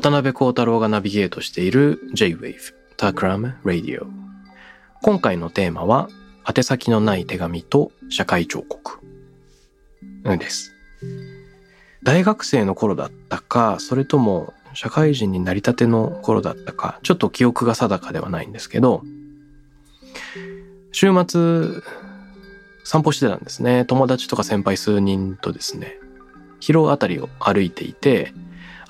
渡辺幸太郎がナビゲートしている J-Wave Takram Radio 今回のテーマは宛先のない手紙と社会彫刻。です。大学生の頃だったかそれとも社会人になりたての頃だったかちょっと記憶が定かではないんですけど週末散歩してたんですね。友達とか先輩数人とですね広尾あたりを歩いていて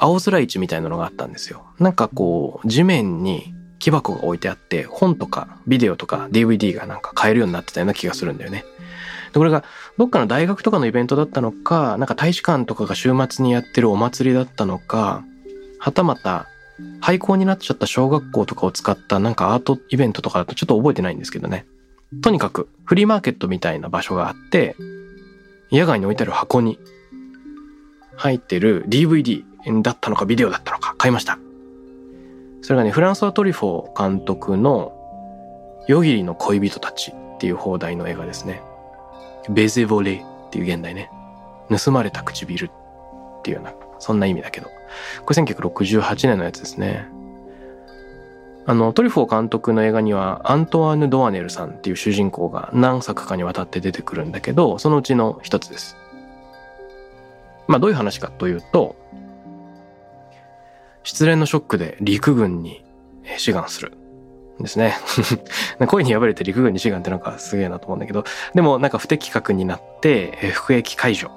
青空市みたいなのがあったんですよ。なんかこう、地面に木箱が置いてあって、本とかビデオとか DVD がなんか買えるようになってたような気がするんだよね。で、これがどっかの大学とかのイベントだったのか、なんか大使館とかが週末にやってるお祭りだったのか、はたまた廃校になっちゃった小学校とかを使ったなんかアートイベントとかだとちょっと覚えてないんですけどね。とにかくフリーマーケットみたいな場所があって、野外に置いてある箱に入ってる DVD だったのかビデオだったのか買いました。それがね、フランソワ・トリフォー監督の夜霧の恋人たちっていう放題の映画ですね。ベゼボレっていう現代ね。盗まれた唇っていうような、そんな意味だけど。これ1968年のやつですね。あの、トリフォー監督の映画にはアントワーヌ・ドアネルさんっていう主人公が何作かにわたって出てくるんだけど、そのうちの一つです。まあどういう話かというと、失恋のショックで陸軍に志願する。ですね。恋に破れて陸軍に志願ってなんかすげえなと思うんだけど、でもなんか不適格になって、服役解除。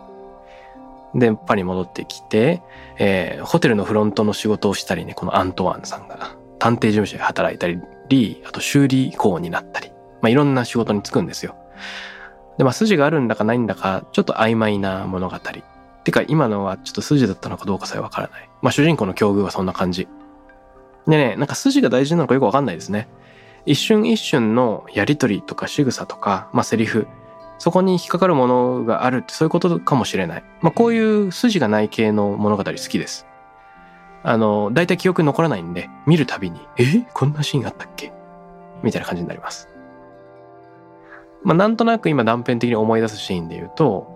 で、パリ戻ってきて、えーホテルのフロントの仕事をしたりね、このアントワーヌさんが探偵事務所で働いたり、あと修理工になったり、まあいろんな仕事に就くんですよ。で、まあ筋があるんだかないんだか、ちょっと曖昧な物語。てか今のはちょっと筋だったのかどうかさえわからない。まあ主人公の境遇はそんな感じ。でね、なんか筋が大事なのかよくわかんないですね。一瞬一瞬のやりとりとか仕草とか、まあセリフ、そこに引っかかるものがあるってそういうことかもしれない。まあこういう筋がない系の物語好きです。あの、大体記憶残らないんで、見るたびに、え？こんなシーンあったっけ？みたいな感じになります。まあなんとなく今断片的に思い出すシーンで言うと、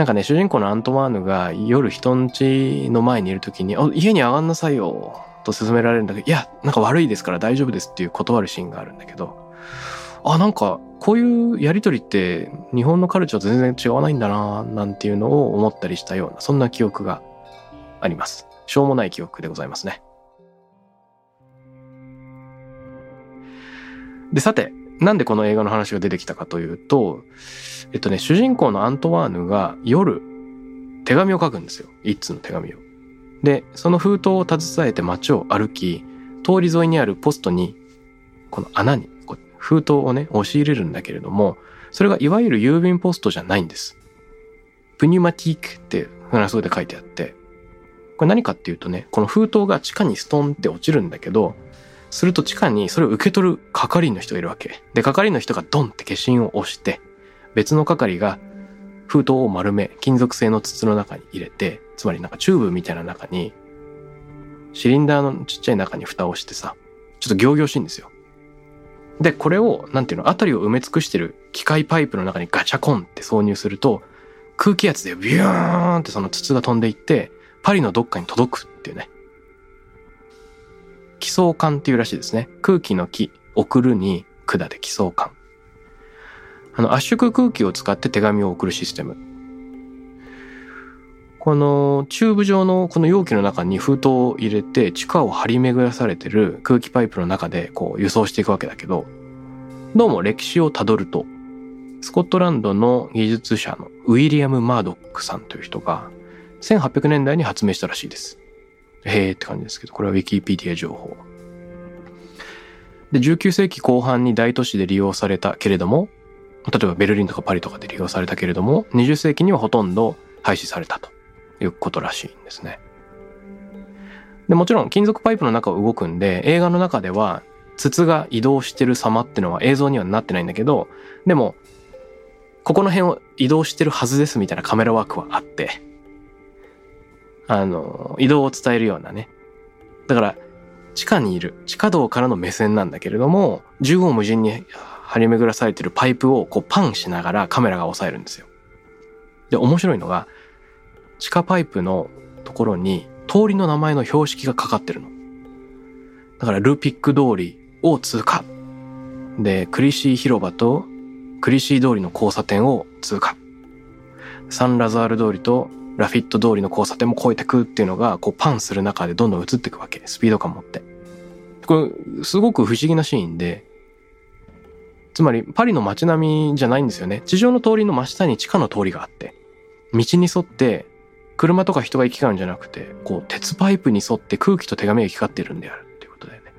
なんかね、主人公のアントワーヌが夜人ん家の前にいるときに、家に上がんなさいよ、と勧められるんだけど、いや、なんか悪いですから大丈夫ですっていう断るシーンがあるんだけど、あ、なんか、こういうやりとりって日本のカルチャーと全然違わないんだな、なんていうのを思ったりしたような、そんな記憶があります。しょうもない記憶でございますね。で、さて、なんでこの映画の話が出てきたかというと、えっとね、主人公のアントワーヌが夜、手紙を書くんですよ。一通の手紙を。で、その封筒を携えて街を歩き、通り沿いにあるポストに、この穴に封筒をね、押し入れるんだけれども、それがいわゆる郵便ポストじゃないんです。プニュマティークってフランス語で書いてあって、これ何かっていうとね、この封筒が地下にストンって落ちるんだけど、すると地下にそれを受け取る係員の人がいるわけ。で、係員の人がドンって消印を押して、別の係が封筒を丸め、金属製の筒の中に入れて、つまりなんかチューブみたいな中に、シリンダーのちっちゃい中に蓋をしてさ、ちょっと行々しいんですよ。で、これを、なんていうの、あたりを埋め尽くしてる機械パイプの中にガチャコンって挿入すると、空気圧でビューンってその筒が飛んでいって、パリのどっかに届くっていうね。気相管っていうらしいですね。空気の気、送るに管で気相管。あの、圧縮空気を使って手紙を送るシステム。このチューブ状のこの容器の中に封筒を入れて地下を張り巡らされてる空気パイプの中でこう輸送していくわけだけど、どうも歴史をたどると、スコットランドの技術者のウィリアム・マードックさんという人が1800年代に発明したらしいです。へーって感じですけど、これはウィキペディア情報。で、19世紀後半に大都市で利用されたけれども、例えばベルリンとかパリとかで利用されたけれども、20世紀にはほとんど廃止されたということらしいんですね。で、もちろん金属パイプの中を動くんで、映画の中では筒が移動してる様ってのは映像にはなってないんだけど、でも、ここの辺を移動してるはずですみたいなカメラワークはあって、あの、移動を伝えるようなね。だから、地下にいる、地下道からの目線なんだけれども、縦横無尽に張り巡らされてるパイプをこうパンしながらカメラが押さえるんですよ。で、面白いのが、地下パイプのところに通りの名前の標識がかかってるの。だからルーピック通りを通過。で、クリシー広場とクリシー通りの交差点を通過。サンラザール通りとラフィット通りの交差点も越えてくっていうのが、こうパンする中でどんどん映っていくわけ。スピード感持って。これ、すごく不思議なシーンで、つまりパリの街並みじゃないんですよね。地上の通りの真下に地下の通りがあって、道に沿って車とか人が行き交うんじゃなくて、こう鉄パイプに沿って空気と手紙が行き交ってるんであるっていうことだよね。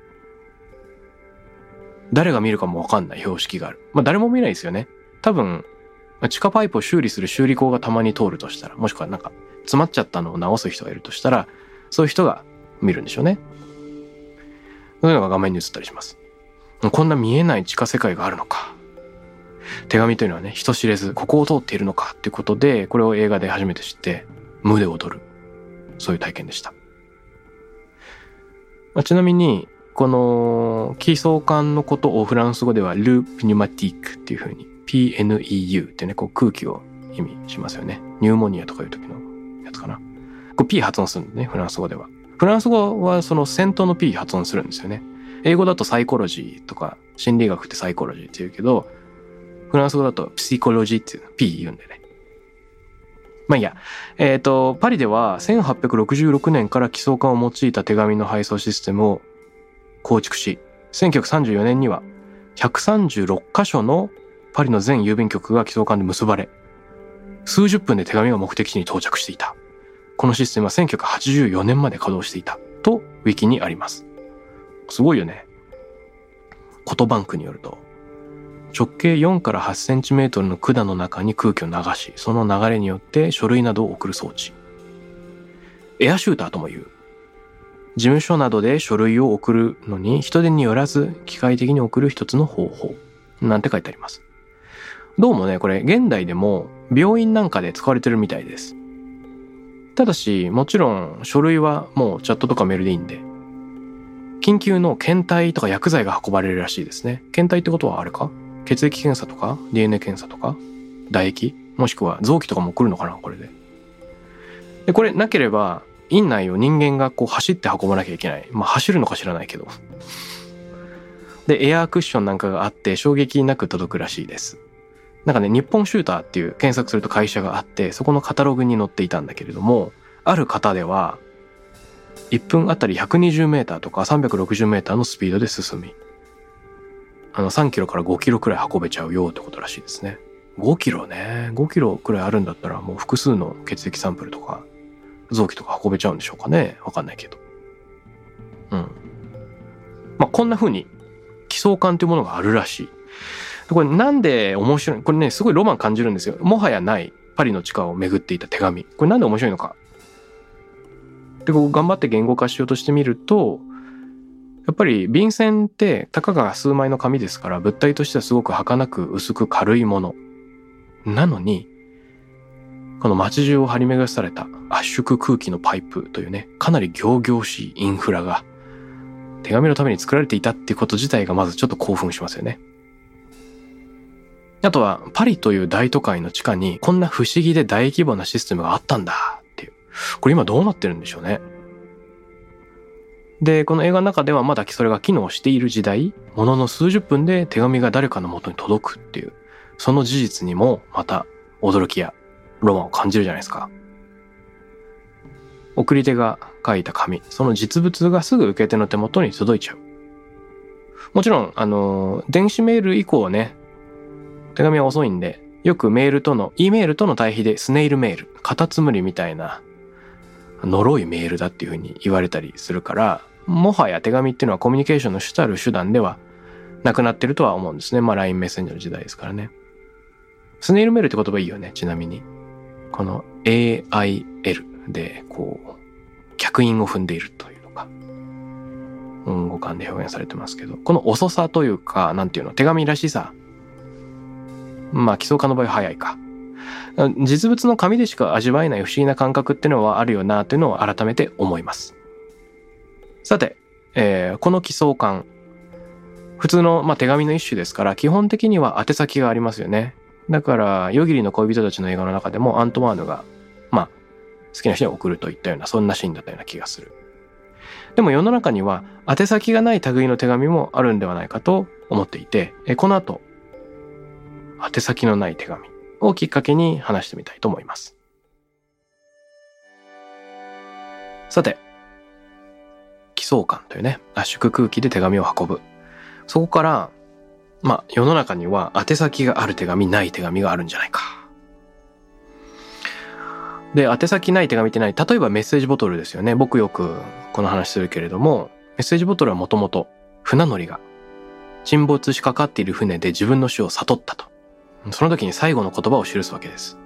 誰が見るかもわかんない標識がある。まあ誰も見ないですよね。多分、地下パイプを修理する修理工がたまに通るとしたら、もしくはなんか詰まっちゃったのを直す人がいるとしたら、そういう人が見るんでしょうね。そういうのが画面に映ったりします。こんな見えない地下世界があるのか。手紙というのはね、人知れず、ここを通っているのかっていうことで、これを映画で初めて知って、無で踊る。そういう体験でした。まあ、ちなみに、この、気相関のことをフランス語では、ループニュマティックっていうふうに PNEU ってね、こう空気を意味しますよね。ニューモニアとかいう時のやつかな。こう P 発音するんでね、フランス語では。フランス語はその先頭の P 発音するんですよね。英語だとサイコロジーとか、心理学ってサイコロジーって言うけど、フランス語だとプシコロジーっていう P 言うんでね。まあいいや。えっ、ー、と、パリでは1866年から基礎感を用いた手紙の配送システムを構築し、1934年には136箇所のパリの全郵便局が寄贈館で結ばれ、数十分で手紙が目的地に到着していた。このシステムは1984年まで稼働していた。と、ウィキにあります。すごいよね。コトバンクによると、直径4から8センチメートルの管の中に空気を流し、その流れによって書類などを送る装置。エアシューターとも言う。事務所などで書類を送るのに人手によらず機械的に送る一つの方法。なんて書いてあります。どうもね、これ現代でも病院なんかで使われてるみたいです。ただし、もちろん書類はもうチャットとかメールでいいんで、緊急の検体とか薬剤が運ばれるらしいですね。検体ってことはあれか？血液検査とか ?DNA 検査とか唾液？もしくは臓器とかも来るのかなこれで。で、これなければ、院内を人間がこう走って運ばなきゃいけない。まあ走るのか知らないけど。で、エアークッションなんかがあって衝撃なく届くらしいです。なんかね、日本シューターっていう検索すると会社があって、そこのカタログに載っていたんだけれども、ある方では、1分あたり120メーターとか360メーターのスピードで進み、あの3キロから5キロくらい運べちゃうよってことらしいですね。5キロね。5キロくらいあるんだったらもう複数の血液サンプルとか臓器とか運べちゃうんでしょうかね。わかんないけど。うん。まあ、こんな風に基礎感というものがあるらしい。これなんで面白いこれね、すごいロマン感じるんですよ。もはやないパリの地下を巡っていた手紙。これなんで面白いのか。で、こう頑張って言語化しようとしてみると、やっぱり便箋ってたかが数枚の紙ですから物体としてはすごく儚く薄く軽いもの。なのに、この街中を張り巡らされた圧縮空気のパイプというね、かなり行々しいインフラが手紙のために作られていたっていうこと自体がまずちょっと興奮しますよね。あとは、パリという大都会の地下にこんな不思議で大規模なシステムがあったんだっていう。これ今どうなってるんでしょうね。で、この映画の中ではまだそれが機能している時代、ものの数十分で手紙が誰かの元に届くっていう、その事実にもまた驚きやロマンを感じるじゃないですか。送り手が書いた紙、その実物がすぐ受け手の手元に届いちゃう。もちろん、あの、電子メール以降ね、手紙は遅いんで、よくメールとの、E メールとの対比でスネイルメール、カタツムリみたいな、呪いメールだっていうふうに言われたりするから、もはや手紙っていうのはコミュニケーションの主たる手段ではなくなってるとは思うんですね。まあ LINE メッセンジャーの時代ですからね。スネイルメールって言葉いいよね、ちなみに。この AIL で、こう、客員を踏んでいるというのか、うん、語感で表現されてますけど、この遅さというか、なんていうの、手紙らしさ。まあ、基礎化の場合は早いか。実物の紙でしか味わえない不思議な感覚っていうのはあるよなというのを改めて思います。さて、えー、この奇想感。普通の、まあ、手紙の一種ですから、基本的には宛先がありますよね。だから、夜霧の恋人たちの映画の中でもアントワーヌが、まあ、好きな人に送るといったような、そんなシーンだったような気がする。でも世の中には宛先がない類の手紙もあるんではないかと思っていて、この後、宛先のない手紙をきっかけに話してみたいと思います。さて、奇想感というね、圧縮空気で手紙を運ぶ。そこから、まあ世の中には宛先がある手紙、ない手紙があるんじゃないか。で、宛先ない手紙ってない例えばメッセージボトルですよね。僕よくこの話するけれども、メッセージボトルはもともと船乗りが沈没しかかっている船で自分の死を悟ったと。その時に最後の言葉を記すわけです。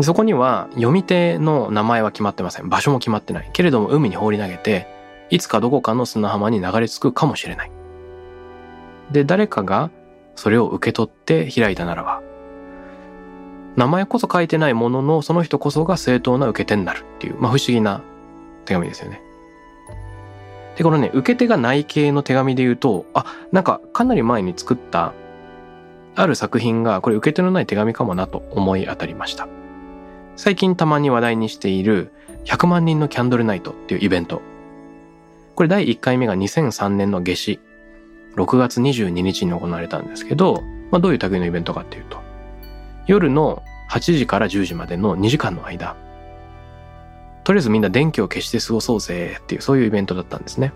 そこには読み手の名前は決まってません。場所も決まってない。けれども海に放り投げて、いつかどこかの砂浜に流れ着くかもしれない。で、誰かがそれを受け取って開いたならば、名前こそ書いてないものの、その人こそが正当な受け手になるっていう、まあ不思議な手紙ですよね。で、このね、受け手がない系の手紙で言うと、あ、なんかかなり前に作ったある作品がこれ受け手のない手紙かもなと思い当たりました。最近たまに話題にしている100万人のキャンドルナイトっていうイベント。これ第1回目が2003年の夏至、6月22日に行われたんですけど、まあどういう類のイベントかっていうと、夜の8時から10時までの2時間の間、とりあえずみんな電気を消して過ごそうぜっていうそういうイベントだったんですね。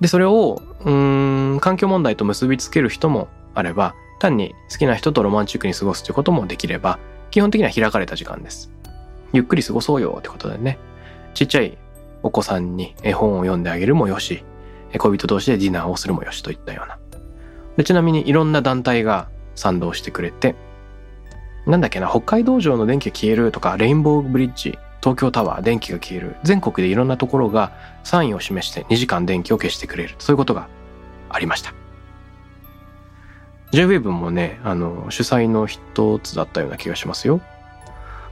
で、それを、うん、環境問題と結びつける人もあれば、単に好きな人とロマンチックに過ごすということもできれば、基本的には開かれた時間です。ゆっくり過ごそうよってことでね、ちっちゃいお子さんに絵本を読んであげるもよし、恋人同士でディナーをするもよしといったような。でちなみにいろんな団体が賛同してくれて、なんだっけな、北海道城の電気が消えるとか、レインボーブリッジ、東京タワー、電気が消える。全国でいろんなところがサインを示して2時間電気を消してくれる。そういうことがありました。JWAVE もね、あの、主催の一つだったような気がしますよ。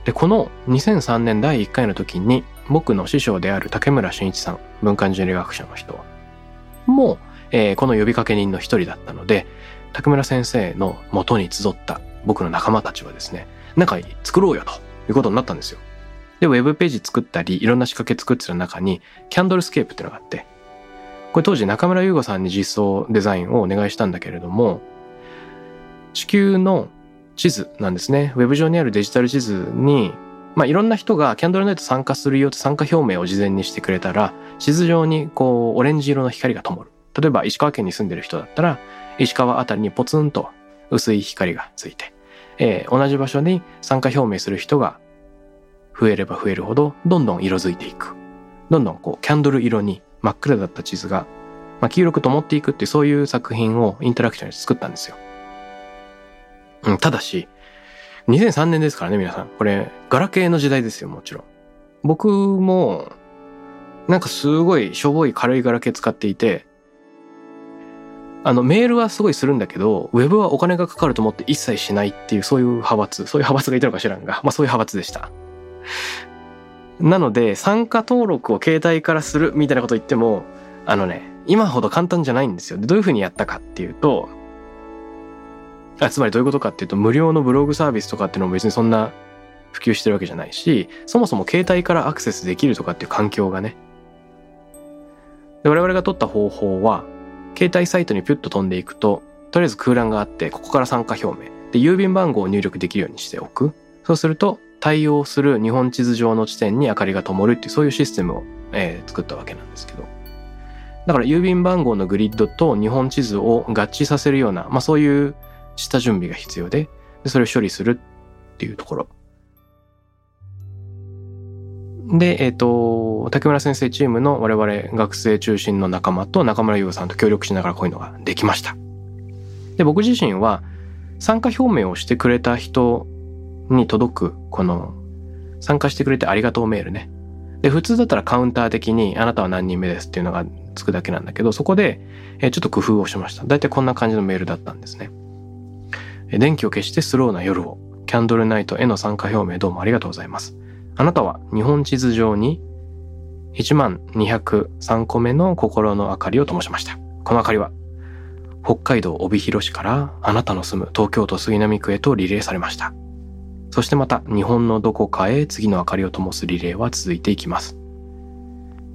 で、この2003年第1回の時に、僕の師匠である竹村真一さん、文化人類学者の人も、えー、この呼びかけ人の一人だったので、竹村先生の元に集った僕の仲間たちはですね、なんか作ろうよということになったんですよ。で、ウェブページ作ったり、いろんな仕掛け作ってた中に、キャンドルスケープっていうのがあって、これ当時中村優吾さんに実装デザインをお願いしたんだけれども、地球の地図なんですね。ウェブ上にあるデジタル地図に、まあ、いろんな人がキャンドルナイト参加するよって参加表明を事前にしてくれたら、地図上にこう、オレンジ色の光が灯る。例えば石川県に住んでる人だったら、石川あたりにポツンと薄い光がついて、えー、同じ場所に参加表明する人が増えれば増えるほど、どんどん色づいていく。どんどんこう、キャンドル色に真っ暗だった地図が、まあ、黄色く灯っていくっていうそういう作品をインタラクションに作ったんですよ。うん、ただし、2003年ですからね、皆さん。これ、ガラケーの時代ですよ、もちろん。僕も、なんかすごいしょぼい軽いガラケー使っていて、あの、メールはすごいするんだけど、ウェブはお金がかかると思って一切しないっていう、そういう派閥、そういう派閥がいたのか知らんが、まあそういう派閥でした。なので、参加登録を携帯からするみたいなこと言っても、あのね、今ほど簡単じゃないんですよ。どういうふうにやったかっていうと、あつまりどういうことかっていうと、無料のブログサービスとかっていうのも別にそんな普及してるわけじゃないし、そもそも携帯からアクセスできるとかっていう環境がね。で我々が取った方法は、携帯サイトにピュッと飛んでいくと、とりあえず空欄があって、ここから参加表明。で、郵便番号を入力できるようにしておく。そうすると、対応する日本地図上の地点に明かりが灯るっていうそういうシステムを、えー、作ったわけなんですけどだから郵便番号のグリッドと日本地図を合致させるような、まあ、そういう下準備が必要ででそれを処理するっていうところで、えっ、ー、と、竹村先生チームの我々学生中心の仲間と中村優さんと協力しながらこういうのができました。で、僕自身は参加表明をしてくれた人に届く、この参加してくれてありがとうメールね。で、普通だったらカウンター的にあなたは何人目ですっていうのがつくだけなんだけど、そこで、えちょっと工夫をしました。だいたいこんな感じのメールだったんですね。電気を消してスローな夜を、キャンドルナイトへの参加表明どうもありがとうございます。あなたは日本地図上に1万203個目の心の明かりを灯しました。この明かりは北海道帯広市からあなたの住む東京都杉並区へとリレーされました。そしてまた日本のどこかへ次の明かりを灯すリレーは続いていきます。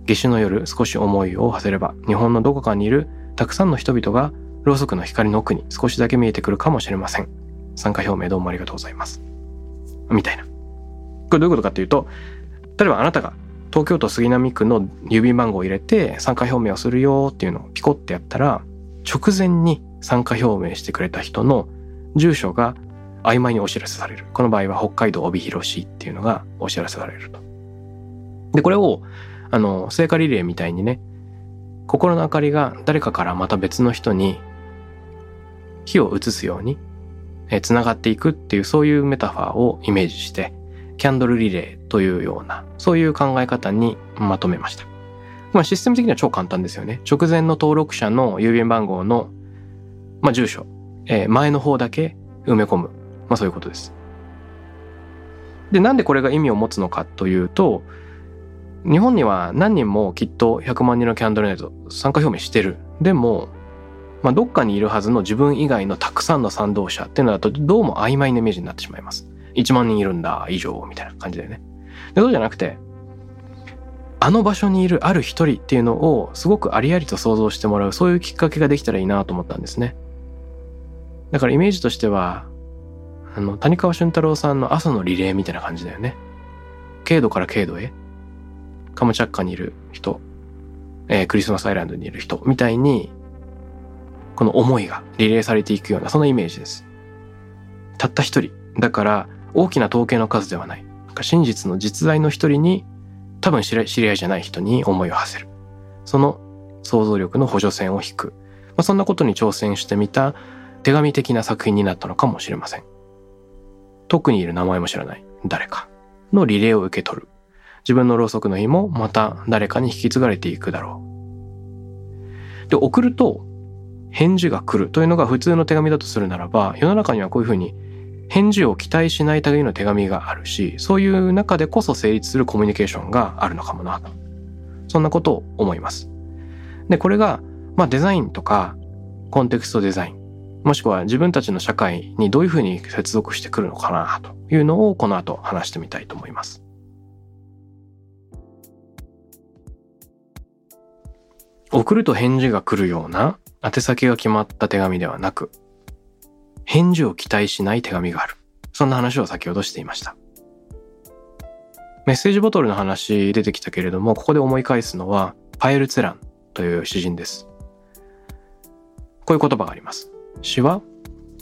夏至の夜少し思いを馳せれば日本のどこかにいるたくさんの人々がろうそくの光の奥に少しだけ見えてくるかもしれません。参加表明どうもありがとうございます。みたいな。これどういうことかっていうと例えばあなたが東京都杉並区の郵便番号を入れて参加表明をするよっていうのをピコってやったら直前に参加表明してくれた人の住所が曖昧にお知らせされる。この場合は北海道帯広市っていうのがお知らせされると。で、これを、あの、聖火リレーみたいにね、心の明かりが誰かからまた別の人に火を移すように、え、繋がっていくっていうそういうメタファーをイメージして、キャンドルリレーというような、そういう考え方にまとめました。まあ、システム的には超簡単ですよね。直前の登録者の郵便番号の、まあ、住所、えー、前の方だけ埋め込む。まあ、そういうことです。で、なんでこれが意味を持つのかというと、日本には何人もきっと100万人のキャンドルナイト参加表明してる。でも、まあ、どっかにいるはずの自分以外のたくさんの賛同者っていうのだとどうも曖昧なイメージになってしまいます。1万人いるんだ以上みたいな感じでね。でそうじゃなくてあの場所にいるある一人っていうのをすごくありありと想像してもらうそういうきっかけができたらいいなと思ったんですね。だからイメージとしてはあの谷川俊太郎さんの朝のリレーみたいな感じだよね。軽度から軽度へカムチャッカにいる人、えー、クリスマスアイランドにいる人みたいにこの思いがリレーされていくようなそのイメージです。たった一人だから大きな統計の数ではない。真実の実在の一人に多分知り合いじゃない人に思いを馳せる。その想像力の補助線を引く。まあ、そんなことに挑戦してみた手紙的な作品になったのかもしれません。特にいる名前も知らない誰かのリレーを受け取る。自分のろうそくの日もまた誰かに引き継がれていくだろう。で、送ると返事が来るというのが普通の手紙だとするならば、世の中にはこういうふうに返事を期待しない類の手紙があるし、そういう中でこそ成立するコミュニケーションがあるのかもな。そんなことを思います。で、これが、まあデザインとか、コンテクストデザイン、もしくは自分たちの社会にどういうふうに接続してくるのかなというのをこの後話してみたいと思います。送ると返事が来るような宛先が決まった手紙ではなく、返事を期待しない手紙がある。そんな話を先ほどしていました。メッセージボトルの話出てきたけれども、ここで思い返すのは、パエル・ツェランという詩人です。こういう言葉があります。詩は、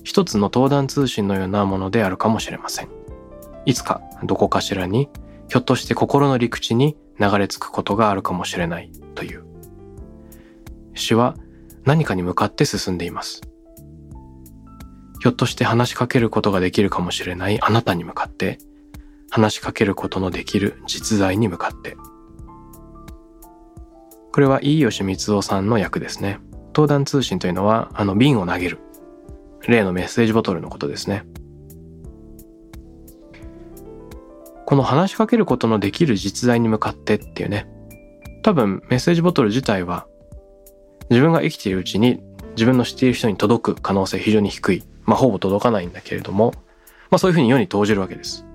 一つの登壇通信のようなものであるかもしれません。いつか、どこかしらに、ひょっとして心の陸地に流れ着くことがあるかもしれないという。詩は何かに向かって進んでいます。ひょっとして話しかけることができるかもしれないあなたに向かって、話しかけることのできる実在に向かって。これは飯吉光夫さんの役ですね。登壇通信というのは、あの瓶を投げる。例のメッセージボトルのことですね。この話しかけることのできる実在に向かってっていうね。多分メッセージボトル自体は自分が生きているうちに自分の知っている人に届く可能性非常に低い。まあ、ほぼ届かないんだけれども、まあ、そういうふうに世に投じるわけです。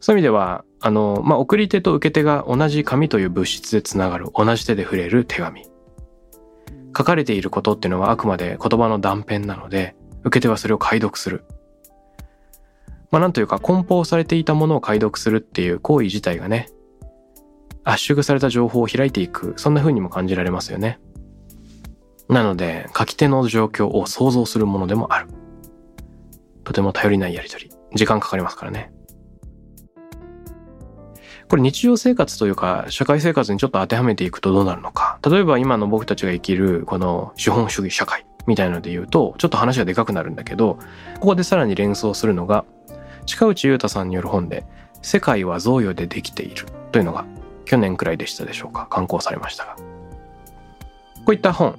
そういう意味では、あの、まあ、送り手と受け手が同じ紙という物質でつながる、同じ手で触れる手紙。書かれていることっていうのはあくまで言葉の断片なので、受け手はそれを解読する。まあなんというか梱包されていたものを解読するっていう行為自体がね、圧縮された情報を開いていく、そんな風にも感じられますよね。なので、書き手の状況を想像するものでもある。とても頼りないやりとり。時間かかりますからね。これ日常生活というか社会生活にちょっと当てはめていくとどうなるのか。例えば今の僕たちが生きるこの資本主義社会みたいので言うとちょっと話がでかくなるんだけど、ここでさらに連想するのが近内裕太さんによる本で世界は贈与でできているというのが去年くらいでしたでしょうか？刊行されましたが。こういった本、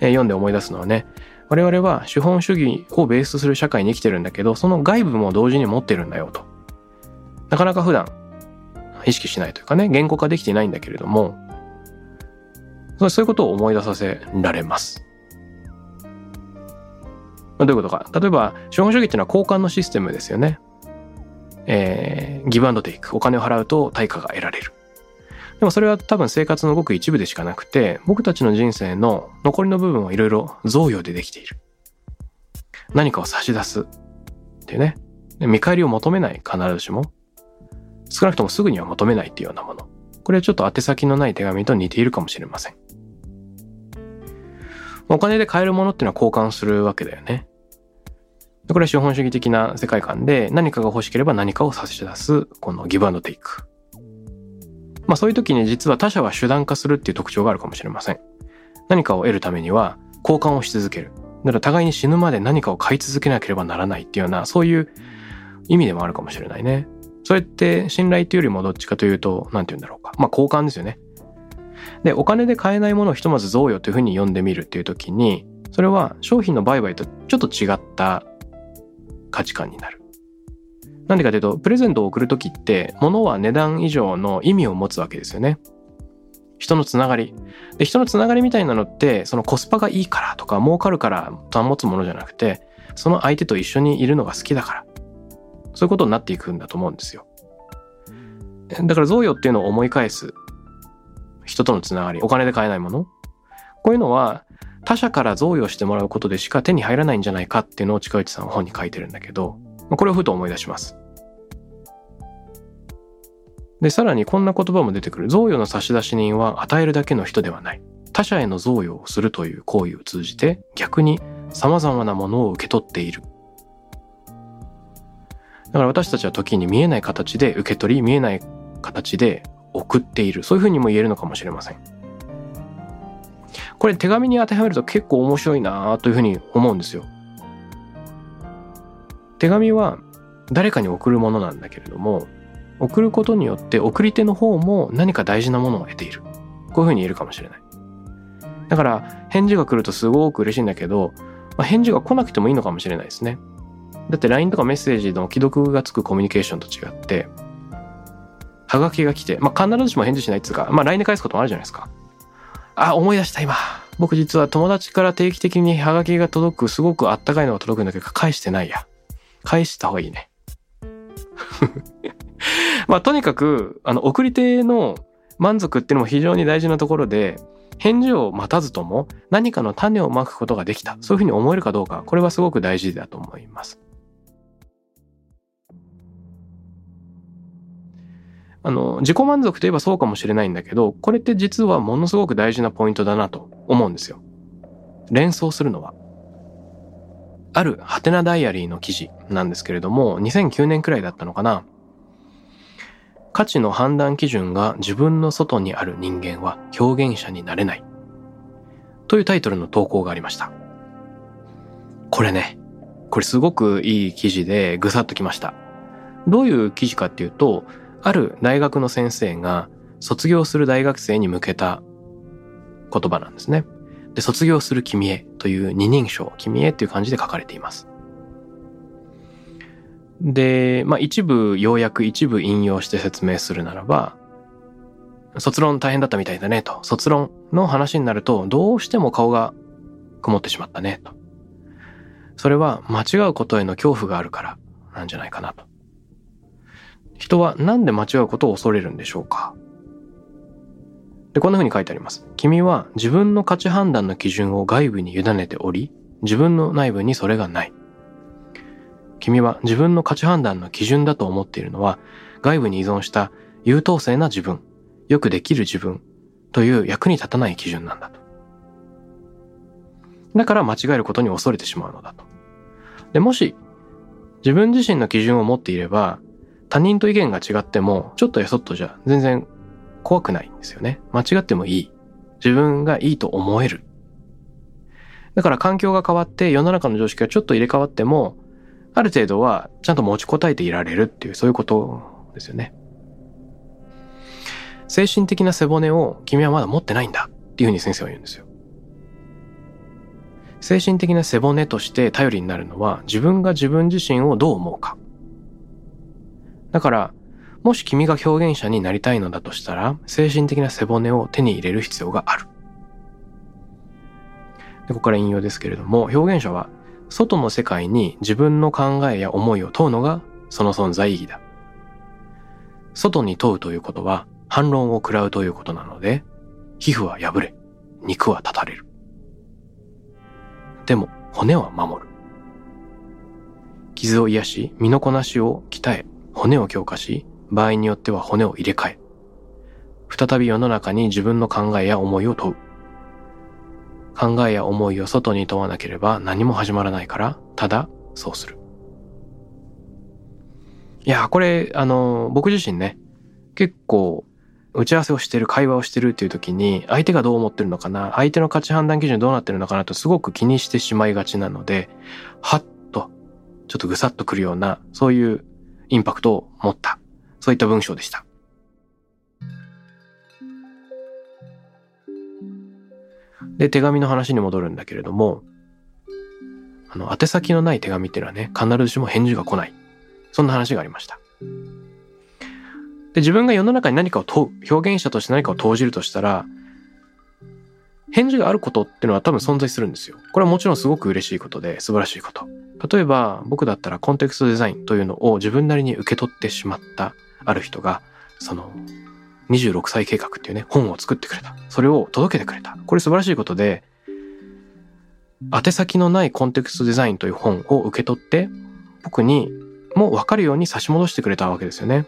えー、読んで思い出すのはね、我々は資本主義をベースする社会に生きてるんだけど、その外部も同時に持ってるんだよと。なかなか普段意識しないというかね、言語化できていないんだけれども、そういうことを思い出させられます。どういうことか。例えば、資本主義っていうのは交換のシステムですよね。えー、ギブアンドテイク。お金を払うと対価が得られる。でもそれは多分生活のごく一部でしかなくて、僕たちの人生の残りの部分はいろいろ贈与でできている。何かを差し出す。っていうね。見返りを求めない、必ずしも。少なくともすぐには求めないっていうようなもの。これはちょっと宛先のない手紙と似ているかもしれません。お金で買えるものっていうのは交換するわけだよね。これは資本主義的な世界観で何かが欲しければ何かを差し出すこのギブアンドテイク。まあそういう時に実は他者は手段化するっていう特徴があるかもしれません。何かを得るためには交換をし続ける。だから互いに死ぬまで何かを買い続けなければならないっていうようなそういう意味でもあるかもしれないね。それって信頼っていうよりもどっちかというと、何て言うんだろうか。まあ交換ですよね。で、お金で買えないものをひとまず贈与というふうに読んでみるっていう時に、それは商品の売買とちょっと違った価値観になる。なんでかというと、プレゼントを送る時って、物は値段以上の意味を持つわけですよね。人のつながり。で、人のつながりみたいなのって、そのコスパがいいからとか、儲かるから保つものじゃなくて、その相手と一緒にいるのが好きだから。そういうことになっていくんだと思うんですよ。だから贈与っていうのを思い返す。人とのつながり、お金で買えないもの。こういうのは他者から贈与してもらうことでしか手に入らないんじゃないかっていうのを近内さんは本に書いてるんだけど、これをふと思い出します。で、さらにこんな言葉も出てくる。贈与の差出人は与えるだけの人ではない。他者への贈与をするという行為を通じて逆に様々なものを受け取っているだから私たちは時に見えない形で受け取り、見えない形で送っている。そういうふうにも言えるのかもしれません。これ手紙に当てはめると結構面白いなというふうに思うんですよ。手紙は誰かに送るものなんだけれども、送ることによって送り手の方も何か大事なものを得ている。こういうふうに言えるかもしれない。だから返事が来るとすごく嬉しいんだけど、まあ、返事が来なくてもいいのかもしれないですね。だって LINE とかメッセージの既読がつくコミュニケーションと違って、はがきが来て、まあ、必ずしも返事しないっつうか、まあ、LINE で返すこともあるじゃないですか。あ、思い出した今。僕実は友達から定期的にハガキが届く、すごくあったかいのが届くんだけど、返してないや。返した方がいいね。まあ、とにかく、あの、送り手の満足っていうのも非常に大事なところで、返事を待たずとも何かの種をまくことができた。そういうふうに思えるかどうか、これはすごく大事だと思います。あの、自己満足といえばそうかもしれないんだけど、これって実はものすごく大事なポイントだなと思うんですよ。連想するのは。あるハテナダイアリーの記事なんですけれども、2009年くらいだったのかな。価値の判断基準が自分の外にある人間は表現者になれない。というタイトルの投稿がありました。これね、これすごくいい記事でぐさっときました。どういう記事かっていうと、ある大学の先生が卒業する大学生に向けた言葉なんですね。で、卒業する君へという二人称、君へっていう感じで書かれています。で、まあ一部要約、一部引用して説明するならば、卒論大変だったみたいだねと。卒論の話になると、どうしても顔が曇ってしまったねと。それは間違うことへの恐怖があるからなんじゃないかなと。人は何で間違うことを恐れるんでしょうか？で、こんな風に書いてあります。君は自分の価値判断の基準を外部に委ねており、自分の内部にそれがない。君は自分の価値判断の基準だと思っているのは外部に依存した優等生な自分、よくできる自分という役に立たない基準なんだと。だから間違えることに恐れてしまうのだと。で、もし自分自身の基準を持っていれば他人と意見が違ってもちょっとやそっとじゃ全然怖くないんですよね。間違ってもいい。自分がいいと思える。だから環境が変わって世の中の常識がちょっと入れ替わっても、ある程度はちゃんと持ちこたえていられるっていうそういうことですよね。精神的な背骨を君はまだ持ってないんだっていうふうに先生は言うんですよ。精神的な背骨として頼りになるのは自分が自分自身をどう思うか。だから、もし君が表現者になりたいのだとしたら、精神的な背骨を手に入れる必要がある。でここから引用ですけれども、表現者は外の世界に自分の考えや思いを問うのがその存在意義だ。外に問うということは反論を食らうということなので、皮膚は破れ、肉は断たれる。でも骨は守る。傷を癒し、身のこなしを鍛え、骨を強化し、場合によっては骨を入れ替え、再び世の中に自分の考えや思いを問う。考えや思いを外に問わなければ何も始まらないから、ただそうする。いや、これ、あの、僕自身ね、結構、打ち合わせをしてる、会話をしてるっていう時に、相手がどう思ってるのかな、相手の価値判断基準どうなってるのかなとすごく気にしてしまいがちなので、はっと、ちょっとぐさっとくるような、そういうインパクトを持った、そういった文章でした。で、手紙の話に戻るんだけれども、あの、宛先のない手紙っていうのはね、必ずしも返事が来ない。そんな話がありました。で、自分が世の中に何かを問う、表現者として何かを投じるとしたら、返事があることっていうのは多分存在するんですよ。これはもちろんすごく嬉しいことで素晴らしいこと。例えば僕だったらコンテクストデザインというのを自分なりに受け取ってしまったある人が、その26歳計画っていうね、本を作ってくれた。それを届けてくれた。これ素晴らしいことで、宛先のないコンテクストデザインという本を受け取って、僕にも分かるように差し戻してくれたわけですよね。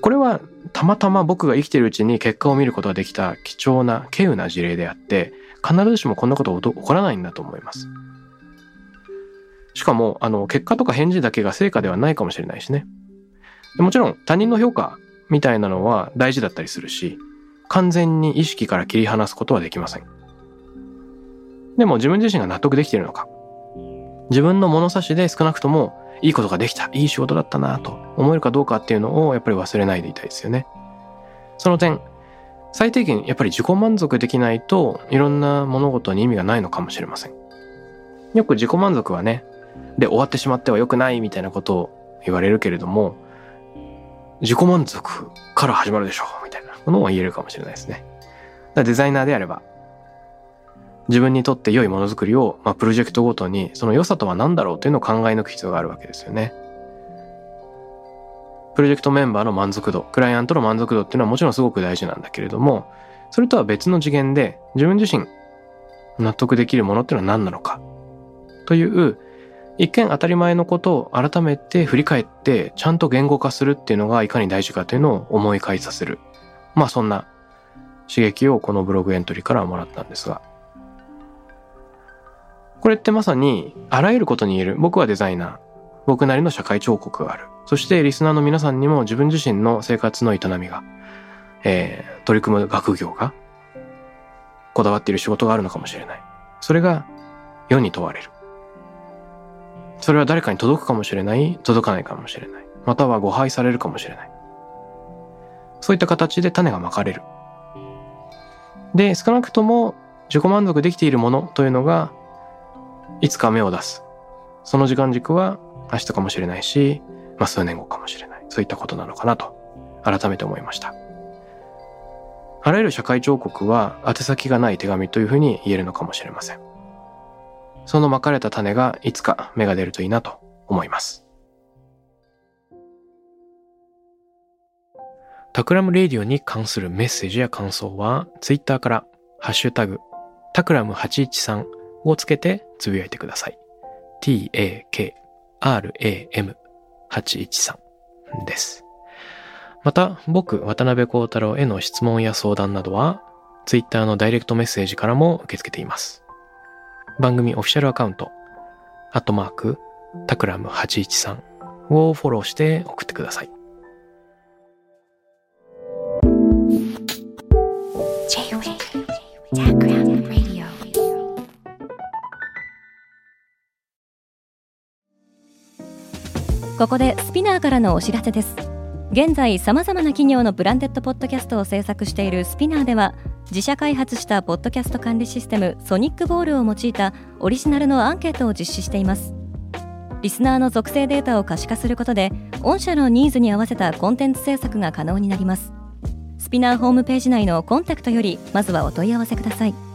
これはたまたま僕が生きてるうちに結果を見ることができた貴重な稀有な事例であって、必ずしもこんなこと起こらないんだと思います。しかも、あの、結果とか返事だけが成果ではないかもしれないしね。もちろん他人の評価みたいなのは大事だったりするし、完全に意識から切り離すことはできません。でも自分自身が納得できているのか。自分の物差しで少なくともいいことができた、いい仕事だったなと思えるかどうかっていうのをやっぱり忘れないでいたいですよね。その点、最低限やっぱり自己満足できないといろんな物事に意味がないのかもしれません。よく自己満足はね、で終わってしまっては良くないみたいなことを言われるけれども、自己満足から始まるでしょうみたいなものは言えるかもしれないですね。だデザイナーであれば、自分にとって良いものづくりを、まあ、プロジェクトごとにその良さとは何だろうというのを考え抜く必要があるわけですよね。プロジェクトメンバーの満足度、クライアントの満足度っていうのはもちろんすごく大事なんだけれども、それとは別の次元で自分自身納得できるものっていうのは何なのかという一見当たり前のことを改めて振り返ってちゃんと言語化するっていうのがいかに大事かというのを思い返させる。まあそんな刺激をこのブログエントリーからもらったんですが。これってまさにあらゆることに言える。僕はデザイナー。僕なりの社会彫刻がある。そしてリスナーの皆さんにも自分自身の生活の営みが、えー、取り組む学業が、こだわっている仕事があるのかもしれない。それが世に問われる。それは誰かに届くかもしれない、届かないかもしれない。または誤配されるかもしれない。そういった形で種がまかれる。で、少なくとも自己満足できているものというのが、いつか芽を出す。その時間軸は明日かもしれないし、まあ数年後かもしれない。そういったことなのかなと、改めて思いました。あらゆる社会彫刻は宛先がない手紙というふうに言えるのかもしれません。そのまかれた種がいつか芽が出るといいなと思います。タクラムレディオに関するメッセージや感想は、ツイッターからハッシュタグ、タクラム813をつけてつぶやいてください。t-a-k ram813 です。また、僕、渡辺幸太郎への質問や相談などは、Twitter のダイレクトメッセージからも受け付けています。番組オフィシャルアカウント、アットマーク、タクラム813をフォローして送ってください。ここでスピナーからのお知らせです現在さまざまな企業のブランデッドポッドキャストを制作しているスピナーでは自社開発したポッドキャスト管理システムソニックボールを用いたオリジナルのアンケートを実施しています。リスナーの属性データを可視化することで御社のニーズに合わせたコンテンツ制作が可能になります。スピナーホームページ内のコンタクトよりまずはお問い合わせください。